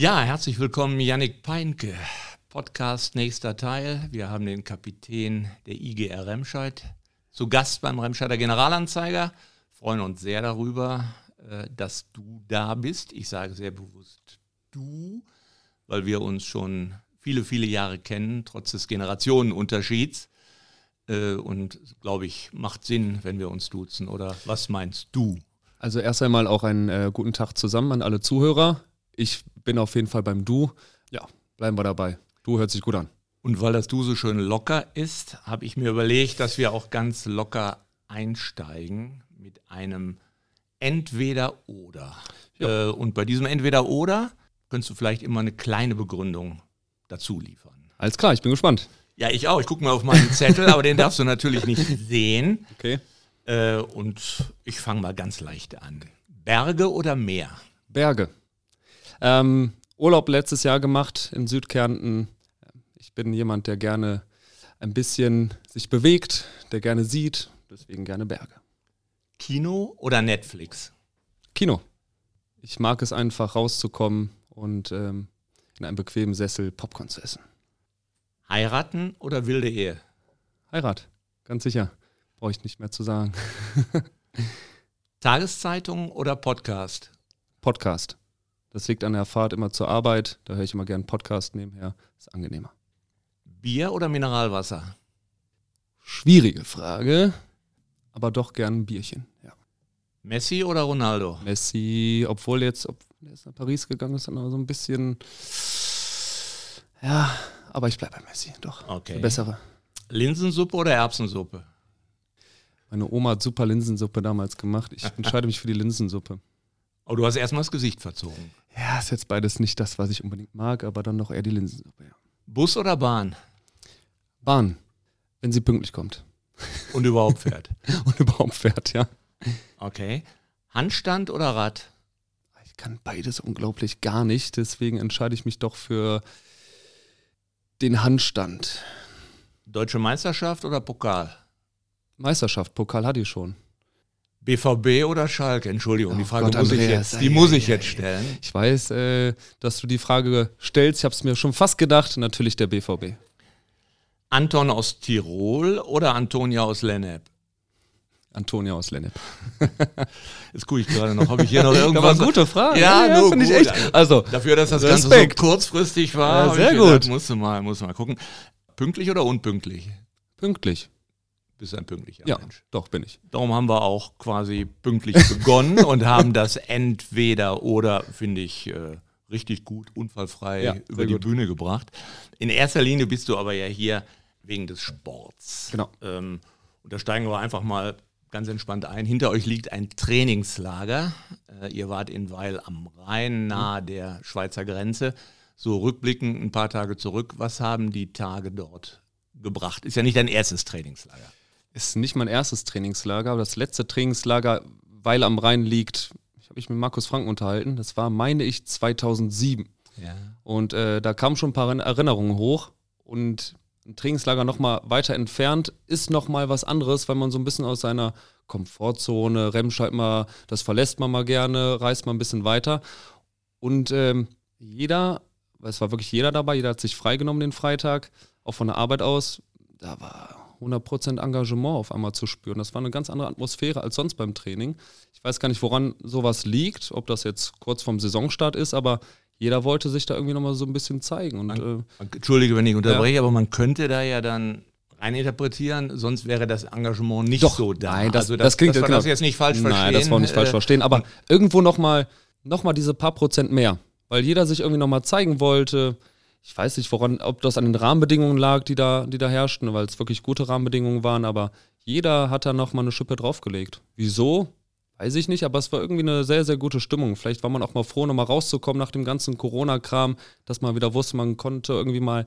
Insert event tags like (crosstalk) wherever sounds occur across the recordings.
Ja, herzlich willkommen, Yannick Peinke. Podcast nächster Teil. Wir haben den Kapitän der IGR Remscheid zu Gast beim Remscheider Generalanzeiger. Freuen uns sehr darüber, äh, dass du da bist. Ich sage sehr bewusst du, weil wir uns schon viele, viele Jahre kennen, trotz des Generationenunterschieds. Äh, und glaube ich, macht Sinn, wenn wir uns duzen. Oder was meinst du? Also erst einmal auch einen äh, guten Tag zusammen an alle Zuhörer. Ich bin auf jeden Fall beim Du. Ja, bleiben wir dabei. Du hört sich gut an. Und weil das Du so schön locker ist, habe ich mir überlegt, dass wir auch ganz locker einsteigen mit einem Entweder-Oder. Ja. Äh, und bei diesem Entweder-Oder könntest du vielleicht immer eine kleine Begründung dazu liefern. Alles klar, ich bin gespannt. Ja, ich auch. Ich gucke mal auf meinen Zettel, aber den (laughs) darfst du natürlich nicht sehen. Okay. Äh, und ich fange mal ganz leicht an. Berge oder Meer? Berge. Ähm, Urlaub letztes Jahr gemacht in Südkärnten. Ich bin jemand, der gerne ein bisschen sich bewegt, der gerne sieht, deswegen gerne Berge. Kino oder Netflix? Kino. Ich mag es einfach rauszukommen und ähm, in einem bequemen Sessel Popcorn zu essen. Heiraten oder wilde Ehe? Heirat, ganz sicher. Brauche ich nicht mehr zu sagen. (laughs) Tageszeitung oder Podcast? Podcast. Das liegt an der Fahrt immer zur Arbeit. Da höre ich immer gerne Podcast nebenher. Ist angenehmer. Bier oder Mineralwasser? Schwierige Frage, aber doch gern ein Bierchen, ja. Messi oder Ronaldo? Messi, obwohl jetzt, ob er ist nach Paris gegangen ist, dann noch so ein bisschen. Ja, aber ich bleibe bei Messi, doch. Okay. Der bessere. Linsensuppe oder Erbsensuppe? Meine Oma hat super Linsensuppe damals gemacht. Ich entscheide mich für die Linsensuppe. Oh, du hast erstmal das Gesicht verzogen. Ja, ist jetzt beides nicht das, was ich unbedingt mag, aber dann noch eher die Linsensuppe, ja. Bus oder Bahn? Bahn, wenn sie pünktlich kommt. Und überhaupt fährt. (laughs) Und überhaupt fährt, ja. Okay. Handstand oder Rad? Ich kann beides unglaublich gar nicht, deswegen entscheide ich mich doch für den Handstand. Deutsche Meisterschaft oder Pokal? Meisterschaft, Pokal hatte ich schon. BVB oder Schalke? Entschuldigung, oh die Frage Gott, muss, ich jetzt, die muss ich jetzt stellen. Ich weiß, äh, dass du die Frage stellst. Ich habe es mir schon fast gedacht. Natürlich der BVB. Anton aus Tirol oder Antonia aus Lennep? Antonia aus Lennep. (laughs) Jetzt gucke ich gerade noch, habe ich hier noch (laughs) irgendwas? Das war eine gute Frage. Ja, ja nur finde ich echt. Also, dafür, dass das Respekt. Ganze so kurzfristig war. Ja, sehr gut. Gedacht, musst du mal, musst du mal gucken. Pünktlich oder unpünktlich? Pünktlich bist ein pünktlicher ja, Mensch. Doch, bin ich. Darum haben wir auch quasi pünktlich (laughs) begonnen und haben das entweder oder, finde ich, äh, richtig gut, unfallfrei ja, über die gut. Bühne gebracht. In erster Linie bist du aber ja hier wegen des Sports. Genau. Ähm, und da steigen wir einfach mal ganz entspannt ein. Hinter euch liegt ein Trainingslager. Äh, ihr wart in Weil am Rhein, nahe mhm. der Schweizer Grenze. So rückblickend ein paar Tage zurück. Was haben die Tage dort gebracht? Ist ja nicht dein erstes Trainingslager ist nicht mein erstes Trainingslager, aber das letzte Trainingslager, weil am Rhein liegt, ich habe mich mit Markus Franken unterhalten, das war, meine ich, 2007. Ja. Und äh, da kamen schon ein paar Erinnerungen hoch und ein Trainingslager nochmal weiter entfernt ist nochmal was anderes, weil man so ein bisschen aus seiner Komfortzone, Remscheid mal, das verlässt man mal gerne, reist mal ein bisschen weiter. Und ähm, jeder, es war wirklich jeder dabei, jeder hat sich freigenommen den Freitag, auch von der Arbeit aus. Da war 100% Engagement auf einmal zu spüren. Das war eine ganz andere Atmosphäre als sonst beim Training. Ich weiß gar nicht, woran sowas liegt, ob das jetzt kurz vorm Saisonstart ist, aber jeder wollte sich da irgendwie nochmal so ein bisschen zeigen. Und, man, äh, Entschuldige, wenn ich unterbreche, ja. aber man könnte da ja dann reininterpretieren, sonst wäre das Engagement nicht Doch, so da. Nein, das, also das, das klingt das genau. das jetzt nicht falsch verstehen. Nein, das war nicht falsch äh, verstehen, aber irgendwo nochmal noch mal diese paar Prozent mehr, weil jeder sich irgendwie nochmal zeigen wollte ich weiß nicht, woran, ob das an den Rahmenbedingungen lag, die da, die da herrschten, weil es wirklich gute Rahmenbedingungen waren, aber jeder hat da nochmal eine Schippe draufgelegt. Wieso? Weiß ich nicht, aber es war irgendwie eine sehr, sehr gute Stimmung. Vielleicht war man auch mal froh, nochmal rauszukommen nach dem ganzen Corona-Kram, dass man wieder wusste, man konnte irgendwie mal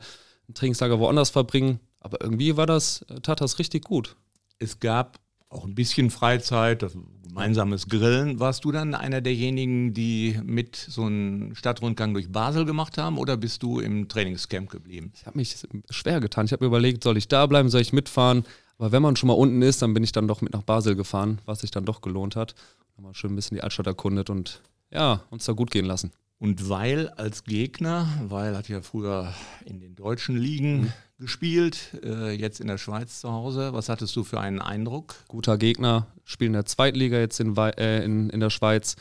ein Trainingslager woanders verbringen. Aber irgendwie war das, tat das richtig gut. Es gab auch ein bisschen Freizeit, das gemeinsames Grillen. Warst du dann einer derjenigen, die mit so einen Stadtrundgang durch Basel gemacht haben oder bist du im Trainingscamp geblieben? Ich habe mich schwer getan. Ich habe mir überlegt, soll ich da bleiben, soll ich mitfahren? Aber wenn man schon mal unten ist, dann bin ich dann doch mit nach Basel gefahren, was sich dann doch gelohnt hat. Mal schön ein bisschen die Altstadt erkundet und ja, uns da gut gehen lassen. Und Weil als Gegner, Weil hat ja früher in den deutschen Ligen mhm. gespielt, äh, jetzt in der Schweiz zu Hause. Was hattest du für einen Eindruck? Guter Gegner, spielen in der Zweitliga jetzt in, äh, in, in der Schweiz,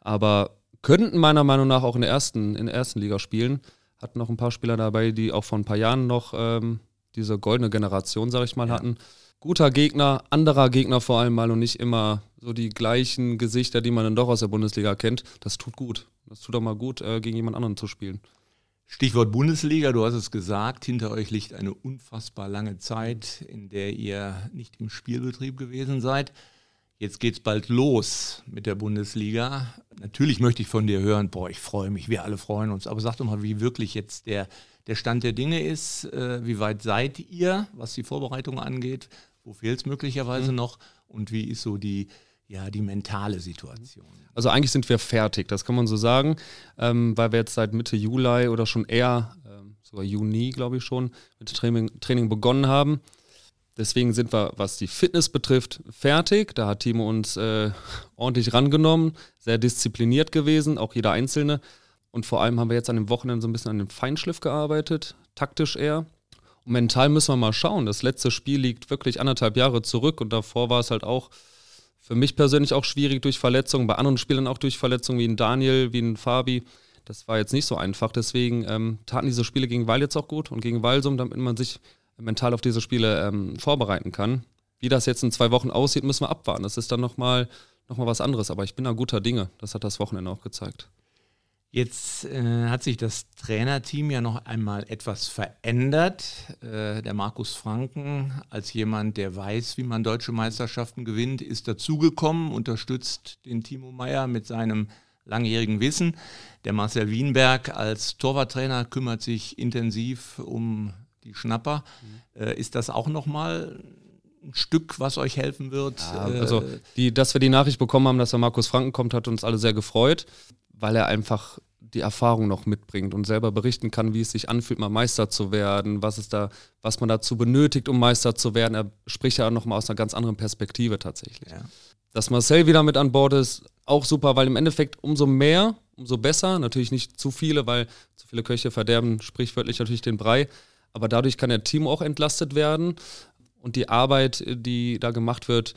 aber könnten meiner Meinung nach auch in der ersten, in der ersten Liga spielen. Hatten noch ein paar Spieler dabei, die auch vor ein paar Jahren noch ähm, diese goldene Generation, sag ich mal, ja. hatten. Guter Gegner, anderer Gegner vor allem mal und nicht immer so die gleichen Gesichter, die man dann doch aus der Bundesliga kennt. Das tut gut. Das tut doch mal gut, äh, gegen jemand anderen zu spielen. Stichwort Bundesliga, du hast es gesagt, hinter euch liegt eine unfassbar lange Zeit, in der ihr nicht im Spielbetrieb gewesen seid. Jetzt geht es bald los mit der Bundesliga. Natürlich möchte ich von dir hören, boah, ich freue mich, wir alle freuen uns. Aber sag doch mal, wie wirklich jetzt der, der Stand der Dinge ist. Äh, wie weit seid ihr, was die Vorbereitung angeht? Wo fehlt es möglicherweise mhm. noch? Und wie ist so die, ja, die mentale Situation. Also eigentlich sind wir fertig, das kann man so sagen, ähm, weil wir jetzt seit Mitte Juli oder schon eher, ähm, sogar Juni, glaube ich schon, mit Training, Training begonnen haben. Deswegen sind wir, was die Fitness betrifft, fertig. Da hat Timo uns äh, ordentlich rangenommen, sehr diszipliniert gewesen, auch jeder Einzelne. Und vor allem haben wir jetzt an dem Wochenende so ein bisschen an dem Feinschliff gearbeitet, taktisch eher. Und mental müssen wir mal schauen. Das letzte Spiel liegt wirklich anderthalb Jahre zurück und davor war es halt auch für mich persönlich auch schwierig durch Verletzungen, bei anderen Spielern auch durch Verletzungen, wie ein Daniel, wie ein Fabi. Das war jetzt nicht so einfach. Deswegen ähm, taten diese Spiele gegen Weil jetzt auch gut und gegen Walsum, damit man sich mental auf diese Spiele ähm, vorbereiten kann. Wie das jetzt in zwei Wochen aussieht, müssen wir abwarten. Das ist dann nochmal noch mal was anderes. Aber ich bin da guter Dinge. Das hat das Wochenende auch gezeigt. Jetzt äh, hat sich das Trainerteam ja noch einmal etwas verändert. Äh, der Markus Franken, als jemand, der weiß, wie man deutsche Meisterschaften gewinnt, ist dazugekommen, unterstützt den Timo Meyer mit seinem langjährigen Wissen. Der Marcel Wienberg als Torwarttrainer kümmert sich intensiv um die Schnapper. Mhm. Äh, ist das auch nochmal ein Stück, was euch helfen wird? Ja, also, die, dass wir die Nachricht bekommen haben, dass der Markus Franken kommt, hat uns alle sehr gefreut, weil er einfach die Erfahrung noch mitbringt und selber berichten kann, wie es sich anfühlt, mal Meister zu werden, was es da, was man dazu benötigt, um Meister zu werden. Er spricht ja nochmal aus einer ganz anderen Perspektive tatsächlich. Ja. Dass Marcel wieder mit an Bord ist, auch super, weil im Endeffekt umso mehr, umso besser. Natürlich nicht zu viele, weil zu viele Köche verderben sprichwörtlich natürlich den Brei. Aber dadurch kann der Team auch entlastet werden. Und die Arbeit, die da gemacht wird,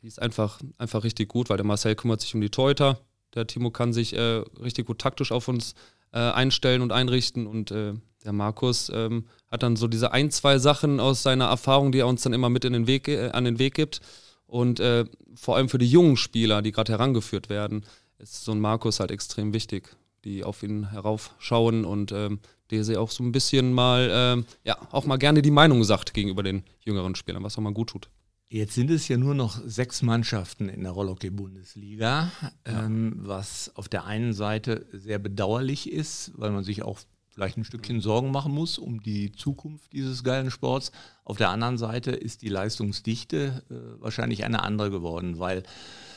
die ist einfach, einfach richtig gut, weil der Marcel kümmert sich um die Teuter, der Timo kann sich äh, richtig gut taktisch auf uns äh, einstellen und einrichten und äh, der Markus ähm, hat dann so diese ein, zwei Sachen aus seiner Erfahrung, die er uns dann immer mit in den Weg, äh, an den Weg gibt. Und äh, vor allem für die jungen Spieler, die gerade herangeführt werden, ist so ein Markus halt extrem wichtig, die auf ihn heraufschauen und ähm, der sie auch so ein bisschen mal, ähm, ja, auch mal gerne die Meinung sagt gegenüber den jüngeren Spielern, was auch mal gut tut. Jetzt sind es ja nur noch sechs Mannschaften in der Rollhockey-Bundesliga, ja. ähm, was auf der einen Seite sehr bedauerlich ist, weil man sich auch vielleicht ein Stückchen Sorgen machen muss um die Zukunft dieses geilen Sports. Auf der anderen Seite ist die Leistungsdichte äh, wahrscheinlich eine andere geworden, weil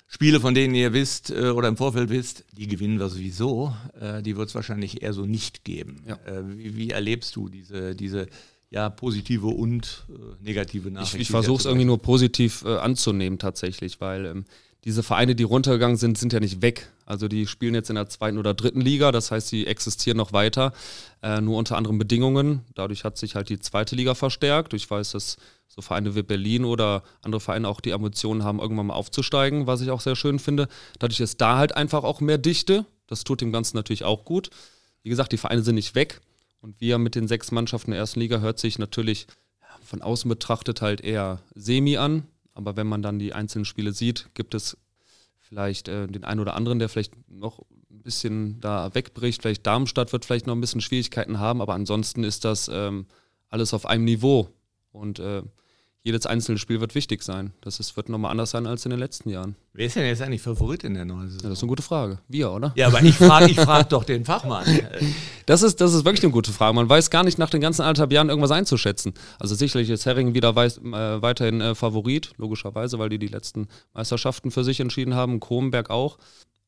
Spiele, von denen ihr wisst äh, oder im Vorfeld wisst, die gewinnen wir sowieso, äh, die wird es wahrscheinlich eher so nicht geben. Ja. Äh, wie, wie, erlebst du diese, diese ja, positive und äh, negative Nachrichten. Ich, ich versuche es irgendwie nur positiv äh, anzunehmen tatsächlich, weil ähm, diese Vereine, die runtergegangen sind, sind ja nicht weg. Also die spielen jetzt in der zweiten oder dritten Liga, das heißt, sie existieren noch weiter, äh, nur unter anderen Bedingungen. Dadurch hat sich halt die zweite Liga verstärkt. Ich weiß, dass so Vereine wie Berlin oder andere Vereine auch die Emotionen haben, irgendwann mal aufzusteigen, was ich auch sehr schön finde. Dadurch ist da halt einfach auch mehr Dichte. Das tut dem Ganzen natürlich auch gut. Wie gesagt, die Vereine sind nicht weg. Und wir mit den sechs Mannschaften der ersten Liga hört sich natürlich von außen betrachtet halt eher semi an. Aber wenn man dann die einzelnen Spiele sieht, gibt es vielleicht äh, den einen oder anderen, der vielleicht noch ein bisschen da wegbricht. Vielleicht Darmstadt wird vielleicht noch ein bisschen Schwierigkeiten haben, aber ansonsten ist das ähm, alles auf einem Niveau. Und äh, jedes einzelne Spiel wird wichtig sein. Das ist, wird nochmal anders sein als in den letzten Jahren. Wer ist denn jetzt eigentlich Favorit in der neuen Saison? Ja, das ist eine gute Frage. Wir, oder? Ja, aber ich frage ich frag doch den Fachmann. (laughs) Das ist, das ist wirklich eine gute Frage. Man weiß gar nicht nach den ganzen anderthalb Jahren irgendwas einzuschätzen. Also sicherlich ist Herring wieder weiß, äh, weiterhin äh, Favorit, logischerweise, weil die die letzten Meisterschaften für sich entschieden haben. Kronberg auch.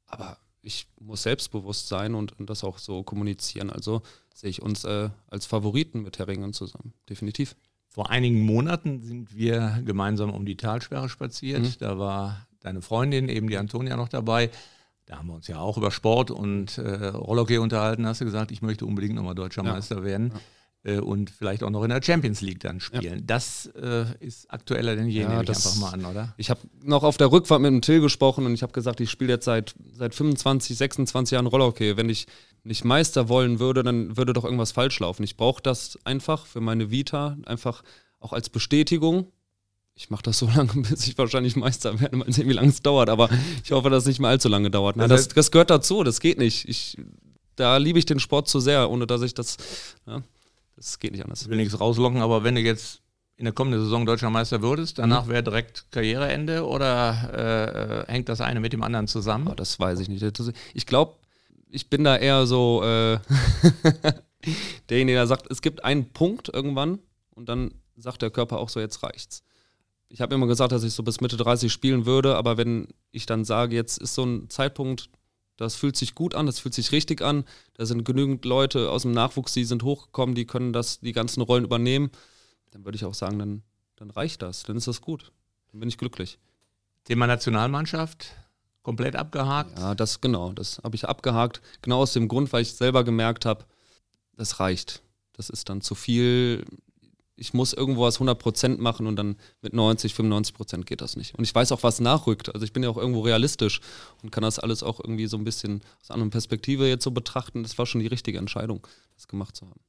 Aber ich muss selbstbewusst sein und, und das auch so kommunizieren. Also sehe ich uns äh, als Favoriten mit Herringen zusammen. Definitiv. Vor einigen Monaten sind wir gemeinsam um die Talsperre spaziert. Mhm. Da war deine Freundin, eben die Antonia, noch dabei. da haben wir uns ja auch über Sport und äh, Rollhockey unterhalten, hast du gesagt, ich möchte unbedingt nochmal deutscher ja. Meister werden. Ja und vielleicht auch noch in der Champions League dann spielen. Ja. Das äh, ist aktueller denn je, ja, nehme ich einfach mal an, oder? Ich habe noch auf der Rückfahrt mit dem Till gesprochen und ich habe gesagt, ich spiele jetzt seit, seit 25, 26 Jahren Rollhockey. Wenn ich nicht Meister wollen würde, dann würde doch irgendwas falsch laufen. Ich brauche das einfach für meine Vita, einfach auch als Bestätigung. Ich mache das so (laughs) lange, bis ich wahrscheinlich Meister werde. Mal sehen, wie lange es dauert. Aber ich hoffe, dass es nicht mehr allzu lange dauert. Nein, das, das gehört dazu. Das geht nicht. Ich, da liebe ich den Sport zu sehr, ohne dass ich das. Ja, das geht nicht anders. Ich will nichts rauslocken, aber wenn du jetzt in der kommenden Saison deutscher Meister würdest, danach mhm. wäre direkt Karriereende oder äh, hängt das eine mit dem anderen zusammen? Oh, das weiß ich nicht. Ich glaube, ich bin da eher so äh, (laughs) derjenige, der sagt, es gibt einen Punkt irgendwann und dann sagt der Körper auch so, jetzt reicht's. Ich habe immer gesagt, dass ich so bis Mitte 30 spielen würde, aber wenn ich dann sage, jetzt ist so ein Zeitpunkt, das fühlt sich gut an, das fühlt sich richtig an. Da sind genügend Leute aus dem Nachwuchs, die sind hochgekommen, die können das, die ganzen Rollen übernehmen. Dann würde ich auch sagen, dann, dann reicht das, dann ist das gut. Dann bin ich glücklich. Thema Nationalmannschaft, komplett abgehakt? Ja, das genau, das habe ich abgehakt. Genau aus dem Grund, weil ich selber gemerkt habe, das reicht. Das ist dann zu viel ich muss irgendwo was 100% machen und dann mit 90, 95% geht das nicht. Und ich weiß auch, was nachrückt. Also ich bin ja auch irgendwo realistisch und kann das alles auch irgendwie so ein bisschen aus einer anderen Perspektive jetzt so betrachten. Das war schon die richtige Entscheidung, das gemacht zu haben.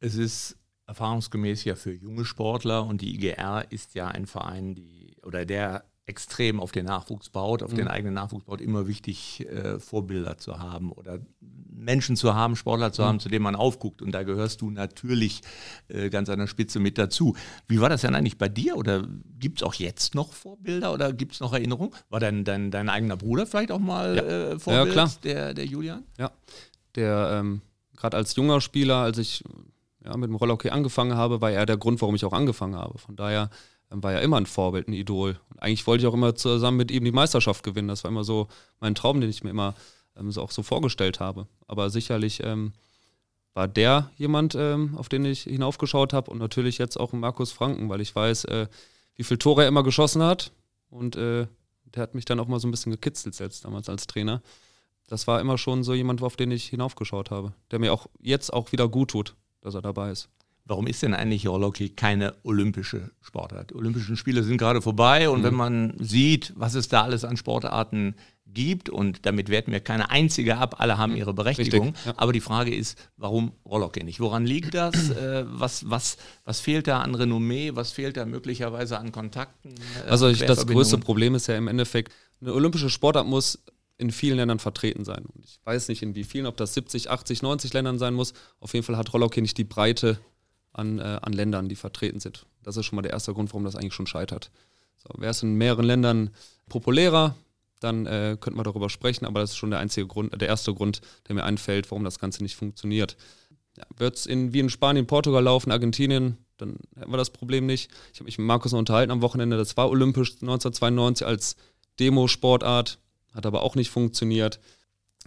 Es ist erfahrungsgemäß ja für junge Sportler und die IGR ist ja ein Verein, die oder der extrem auf den Nachwuchs baut, auf mhm. den eigenen Nachwuchs baut, immer wichtig, äh, Vorbilder zu haben oder Menschen zu haben, Sportler zu mhm. haben, zu denen man aufguckt. Und da gehörst du natürlich äh, ganz an der Spitze mit dazu. Wie war das denn eigentlich bei dir? Oder gibt es auch jetzt noch Vorbilder oder gibt es noch Erinnerungen? War dein, dein, dein eigener Bruder vielleicht auch mal ja. äh, Vorbild, ja, klar. Der, der Julian? Ja, der ähm, gerade als junger Spieler, als ich ja, mit dem Rollhockey angefangen habe, war er der Grund, warum ich auch angefangen habe. Von daher war ja immer ein Vorbild, ein Idol. Und eigentlich wollte ich auch immer zusammen mit ihm die Meisterschaft gewinnen. Das war immer so mein Traum, den ich mir immer ähm, so auch so vorgestellt habe. Aber sicherlich ähm, war der jemand, ähm, auf den ich hinaufgeschaut habe und natürlich jetzt auch Markus Franken, weil ich weiß, äh, wie viele Tore er immer geschossen hat. Und äh, der hat mich dann auch mal so ein bisschen gekitzelt selbst damals als Trainer. Das war immer schon so jemand, auf den ich hinaufgeschaut habe, der mir auch jetzt auch wieder gut tut, dass er dabei ist. Warum ist denn eigentlich Rollhockey keine olympische Sportart? Die Olympischen Spiele sind gerade vorbei und mhm. wenn man sieht, was es da alles an Sportarten gibt, und damit werten wir keine einzige ab, alle haben ihre Berechtigung, ja. aber die Frage ist, warum Rollhockey nicht? Woran liegt das? (clears throat) Äh, was, was, was fehlt da an Renommee? Was fehlt da möglicherweise an Kontakten? Äh, also ich, das größte Problem ist ja im Endeffekt, eine olympische Sportart muss in vielen Ländern vertreten sein. Und ich weiß nicht in wie vielen, ob das 70, 80, 90 Ländern sein muss. Auf jeden Fall hat Rollhockey nicht die Breite an, äh, an Ländern, die vertreten sind. Das ist schon mal der erste Grund, warum das eigentlich schon scheitert. So, Wäre es in mehreren Ländern populärer, dann äh, könnte man darüber sprechen, aber das ist schon der einzige Grund, der erste Grund, der mir einfällt, warum das Ganze nicht funktioniert. Ja, Wird es in, wie in Spanien, Portugal laufen, Argentinien, dann hätten wir das Problem nicht. Ich habe mich mit Markus noch unterhalten am Wochenende, das war olympisch 1992 als Demo-Sportart, hat aber auch nicht funktioniert.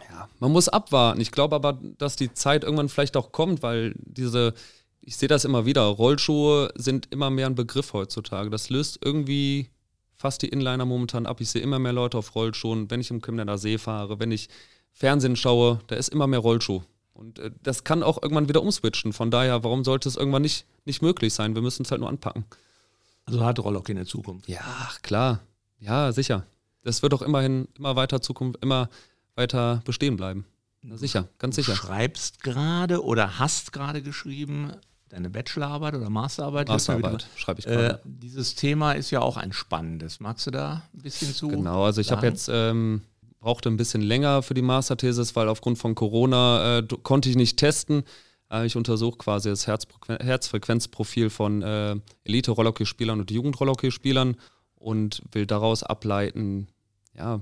Ja, man muss abwarten. Ich glaube aber, dass die Zeit irgendwann vielleicht auch kommt, weil diese ich sehe das immer wieder. Rollschuhe sind immer mehr ein Begriff heutzutage. Das löst irgendwie fast die Inliner momentan ab. Ich sehe immer mehr Leute auf Rollschuhen. Wenn ich im Chemnitzer See fahre, wenn ich Fernsehen schaue, da ist immer mehr Rollschuh. Und äh, das kann auch irgendwann wieder umswitchen. Von daher, warum sollte es irgendwann nicht, nicht möglich sein? Wir müssen es halt nur anpacken. Also hat Rollhockey in der Zukunft? Ja, klar. Ja, sicher. Das wird auch immerhin immer weiter Zukunft, immer weiter bestehen bleiben. Sicher, ganz sicher. Du schreibst gerade oder hast gerade geschrieben deine Bachelorarbeit oder Masterarbeit. Masterarbeit schreibe ich gerade. Äh, dieses Thema ist ja auch ein spannendes. Magst du da ein bisschen zu? Genau, also ich habe jetzt ähm, brauchte ein bisschen länger für die Masterthesis, weil aufgrund von Corona äh, konnte ich nicht testen. Äh, ich untersuche quasi das Herzfrequ Herzfrequenzprofil von äh, Elite-Rollhockey-Spielern und Jugend-Rollhockey-Spielern und will daraus ableiten, ja,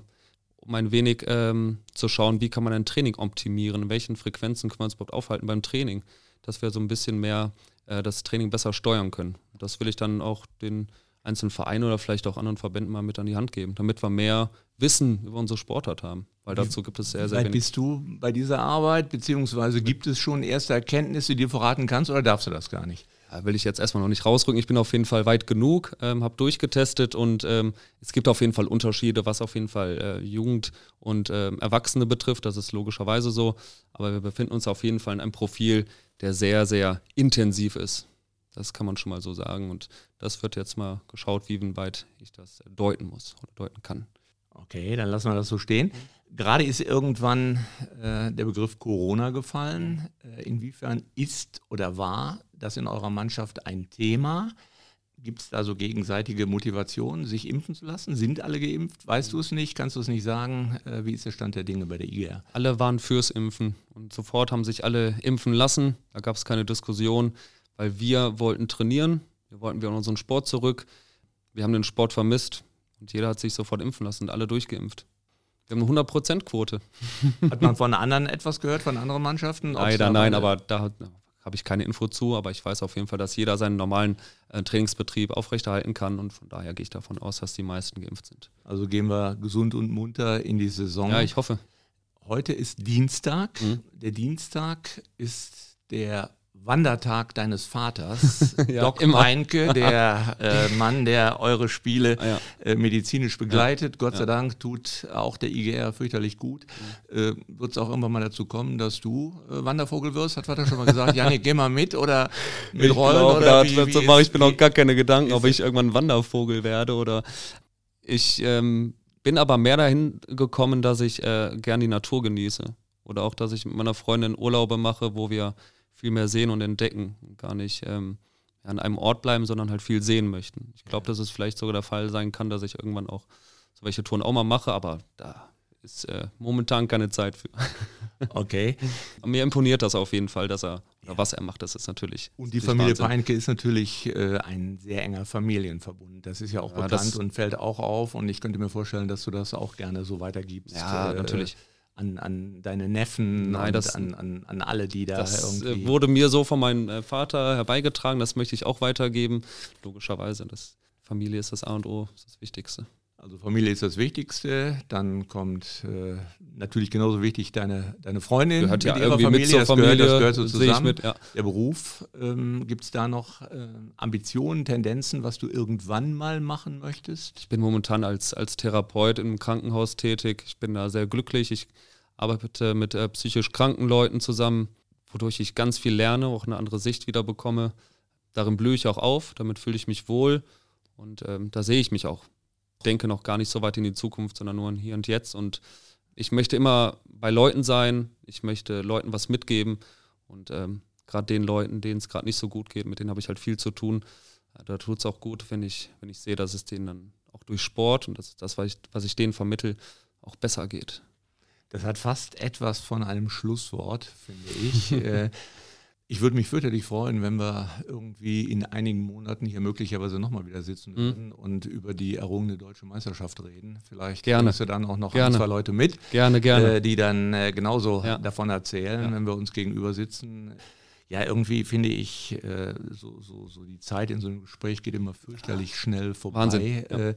um ein wenig ähm, zu schauen, wie kann man ein Training optimieren, in welchen Frequenzen können wir uns überhaupt aufhalten beim Training dass wir so ein bisschen mehr äh, das Training besser steuern können. Das will ich dann auch den einzelnen Vereinen oder vielleicht auch anderen Verbänden mal mit an die Hand geben, damit wir mehr Wissen über unsere Sportart haben. Weil dazu gibt es sehr, sehr wenig. bist du bei dieser Arbeit, beziehungsweise gibt es schon erste Erkenntnisse, die du verraten kannst oder darfst du das gar nicht? Will ich jetzt erstmal noch nicht rausrücken. Ich bin auf jeden Fall weit genug, ähm, habe durchgetestet und ähm, es gibt auf jeden Fall Unterschiede, was auf jeden Fall äh, Jugend und äh, Erwachsene betrifft. Das ist logischerweise so. Aber wir befinden uns auf jeden Fall in einem Profil, der sehr, sehr intensiv ist. Das kann man schon mal so sagen. Und das wird jetzt mal geschaut, wie weit ich das deuten muss oder deuten kann. Okay, dann lassen wir das so stehen. Gerade ist irgendwann äh, der Begriff Corona gefallen. Äh, inwiefern ist oder war das in eurer Mannschaft ein Thema? Gibt es da so gegenseitige Motivation, sich impfen zu lassen? Sind alle geimpft? Weißt du es nicht? Kannst du es nicht sagen? Äh, wie ist der Stand der Dinge bei der IGR? Alle waren fürs Impfen und sofort haben sich alle impfen lassen. Da gab es keine Diskussion, weil wir wollten trainieren. Wir wollten wieder unseren Sport zurück. Wir haben den Sport vermisst und jeder hat sich sofort impfen lassen und alle durchgeimpft. Wir haben eine 100%-Quote. Hat man von anderen etwas gehört, von anderen Mannschaften? Leider nein, aber da habe ich keine Info zu, aber ich weiß auf jeden Fall, dass jeder seinen normalen äh, Trainingsbetrieb aufrechterhalten kann und von daher gehe ich davon aus, dass die meisten geimpft sind. Also gehen wir gesund und munter in die Saison. Ja, ich hoffe. Heute ist Dienstag. Mhm. Der Dienstag ist der Wandertag deines Vaters, (laughs) ja, Doc immer. Meinke, der (laughs) äh, Mann, der eure Spiele ja. äh, medizinisch begleitet. Ja. Gott sei Dank tut auch der IGR fürchterlich gut. Äh, Wird es auch irgendwann mal dazu kommen, dass du äh, Wandervogel wirst? Hat Vater schon mal gesagt, Janik, geh mal mit oder (laughs) mit ich Rollen? Glaub, oder wie, wie mache ich mir noch gar keine Gedanken, ob ich irgendwann Wandervogel werde oder ich ähm, bin aber mehr dahin gekommen, dass ich äh, gern die Natur genieße. Oder auch, dass ich mit meiner Freundin Urlaube mache, wo wir viel mehr sehen und entdecken und gar nicht ähm, an einem Ort bleiben, sondern halt viel sehen möchten. Ich glaube, dass es vielleicht sogar der Fall sein kann, dass ich irgendwann auch solche Touren auch mal mache, aber da ist äh, momentan keine Zeit für. (laughs) Okay. Mir imponiert das auf jeden Fall, dass er, oder was er macht, das ist natürlich. Und die Familie Wahnsinn. Peinke ist natürlich äh, ein sehr enger Familienverbund. Das ist ja auch ja, bekannt und fällt auch auf. Und ich könnte mir vorstellen, dass du das auch gerne so weitergibst. Ja, äh, natürlich an, an deine Neffen Nein, das, an, an, an alle, die da das irgendwie. wurde mir so von meinem äh, Vater herbeigetragen, das möchte ich auch weitergeben. Logischerweise, das Familie ist das A und O, ist das Wichtigste. Also Familie ist das Wichtigste, dann kommt äh, natürlich genauso wichtig deine, deine Freundin gehört ja irgendwie Familie. mit das Familie, gehört, das gehört so zusammen. Mit, ja. Der Beruf, ähm, gibt es da noch äh, Ambitionen, Tendenzen, was du irgendwann mal machen möchtest? Ich bin momentan als, als Therapeut im Krankenhaus tätig, ich bin da sehr glücklich, ich arbeite mit äh, psychisch kranken Leuten zusammen, wodurch ich ganz viel lerne, auch eine andere Sicht wieder bekomme. Darin blühe ich auch auf, damit fühle ich mich wohl und ähm, da sehe ich mich auch. Ich denke noch gar nicht so weit in die Zukunft, sondern nur in hier und jetzt. Und ich möchte immer bei Leuten sein, ich möchte Leuten was mitgeben und ähm, gerade den Leuten, denen es gerade nicht so gut geht, mit denen habe ich halt viel zu tun. Da tut es auch gut, wenn ich, wenn ich sehe, dass es denen dann auch durch Sport und das das, was ich, was ich denen vermittel, auch besser geht. Das hat fast etwas von einem Schlusswort, finde ich. (laughs) Äh, ich würde mich fürchterlich freuen, wenn wir irgendwie in einigen Monaten hier möglicherweise nochmal wieder sitzen mhm. würden mhm. und über die errungene deutsche Meisterschaft reden. Vielleicht gerne. du dann auch noch gerne. ein, zwei Leute mit, gerne, gerne. Äh, die dann äh, genauso ja. davon erzählen, ja. wenn wir uns gegenüber sitzen. Ja, irgendwie finde ich, äh, so, so, so die Zeit in so einem Gespräch geht immer fürchterlich schnell vorbei. Wahnsinn. Ja.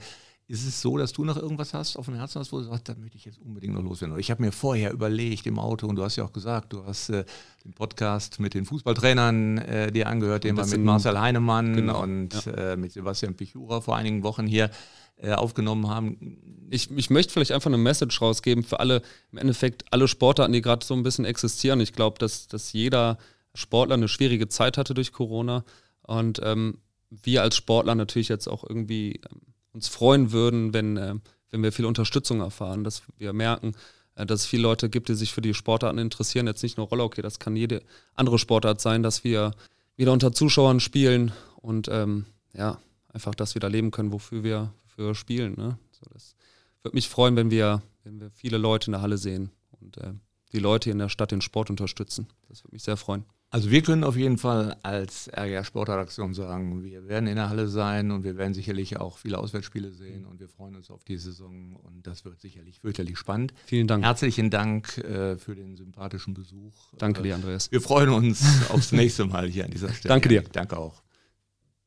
Ist es so, dass du noch irgendwas hast auf dem Herzen hast, wo du sagst, da möchte ich jetzt unbedingt noch loswerden? Ich habe mir vorher überlegt im Auto und du hast ja auch gesagt, du hast äh, den Podcast mit den Fußballtrainern äh, dir angehört, den wir mit Marcel Heinemann genau, und ja. äh, mit Sebastian Pichura vor einigen Wochen hier äh, aufgenommen haben. Ich, ich möchte vielleicht einfach eine Message rausgeben für alle, im Endeffekt alle Sportarten, die gerade so ein bisschen existieren. Ich glaube, dass, dass jeder Sportler eine schwierige Zeit hatte durch Corona und ähm, wir als Sportler natürlich jetzt auch irgendwie ähm, uns freuen würden, wenn, äh, wenn wir viel Unterstützung erfahren, dass wir merken, äh, dass es viele Leute gibt, die sich für die Sportarten interessieren. Jetzt nicht nur Roller, okay, das kann jede andere Sportart sein, dass wir wieder unter Zuschauern spielen und ähm, ja, einfach das wieder leben können, wofür wir, wir spielen. Ne? So, das würde mich freuen, wenn wir, wenn wir viele Leute in der Halle sehen und äh, die Leute in der Stadt den Sport unterstützen. Das würde mich sehr freuen. Also wir können auf jeden Fall als RGR Sportredaktion sagen, wir werden in der Halle sein und wir werden sicherlich auch viele Auswärtsspiele sehen und wir freuen uns auf die Saison und das wird sicherlich fürchterlich spannend. Vielen Dank. Herzlichen Dank äh, für den sympathischen Besuch. Danke dir, Andreas. Wir freuen uns aufs (laughs) nächste Mal hier an dieser Stelle. Danke dir. Danke auch.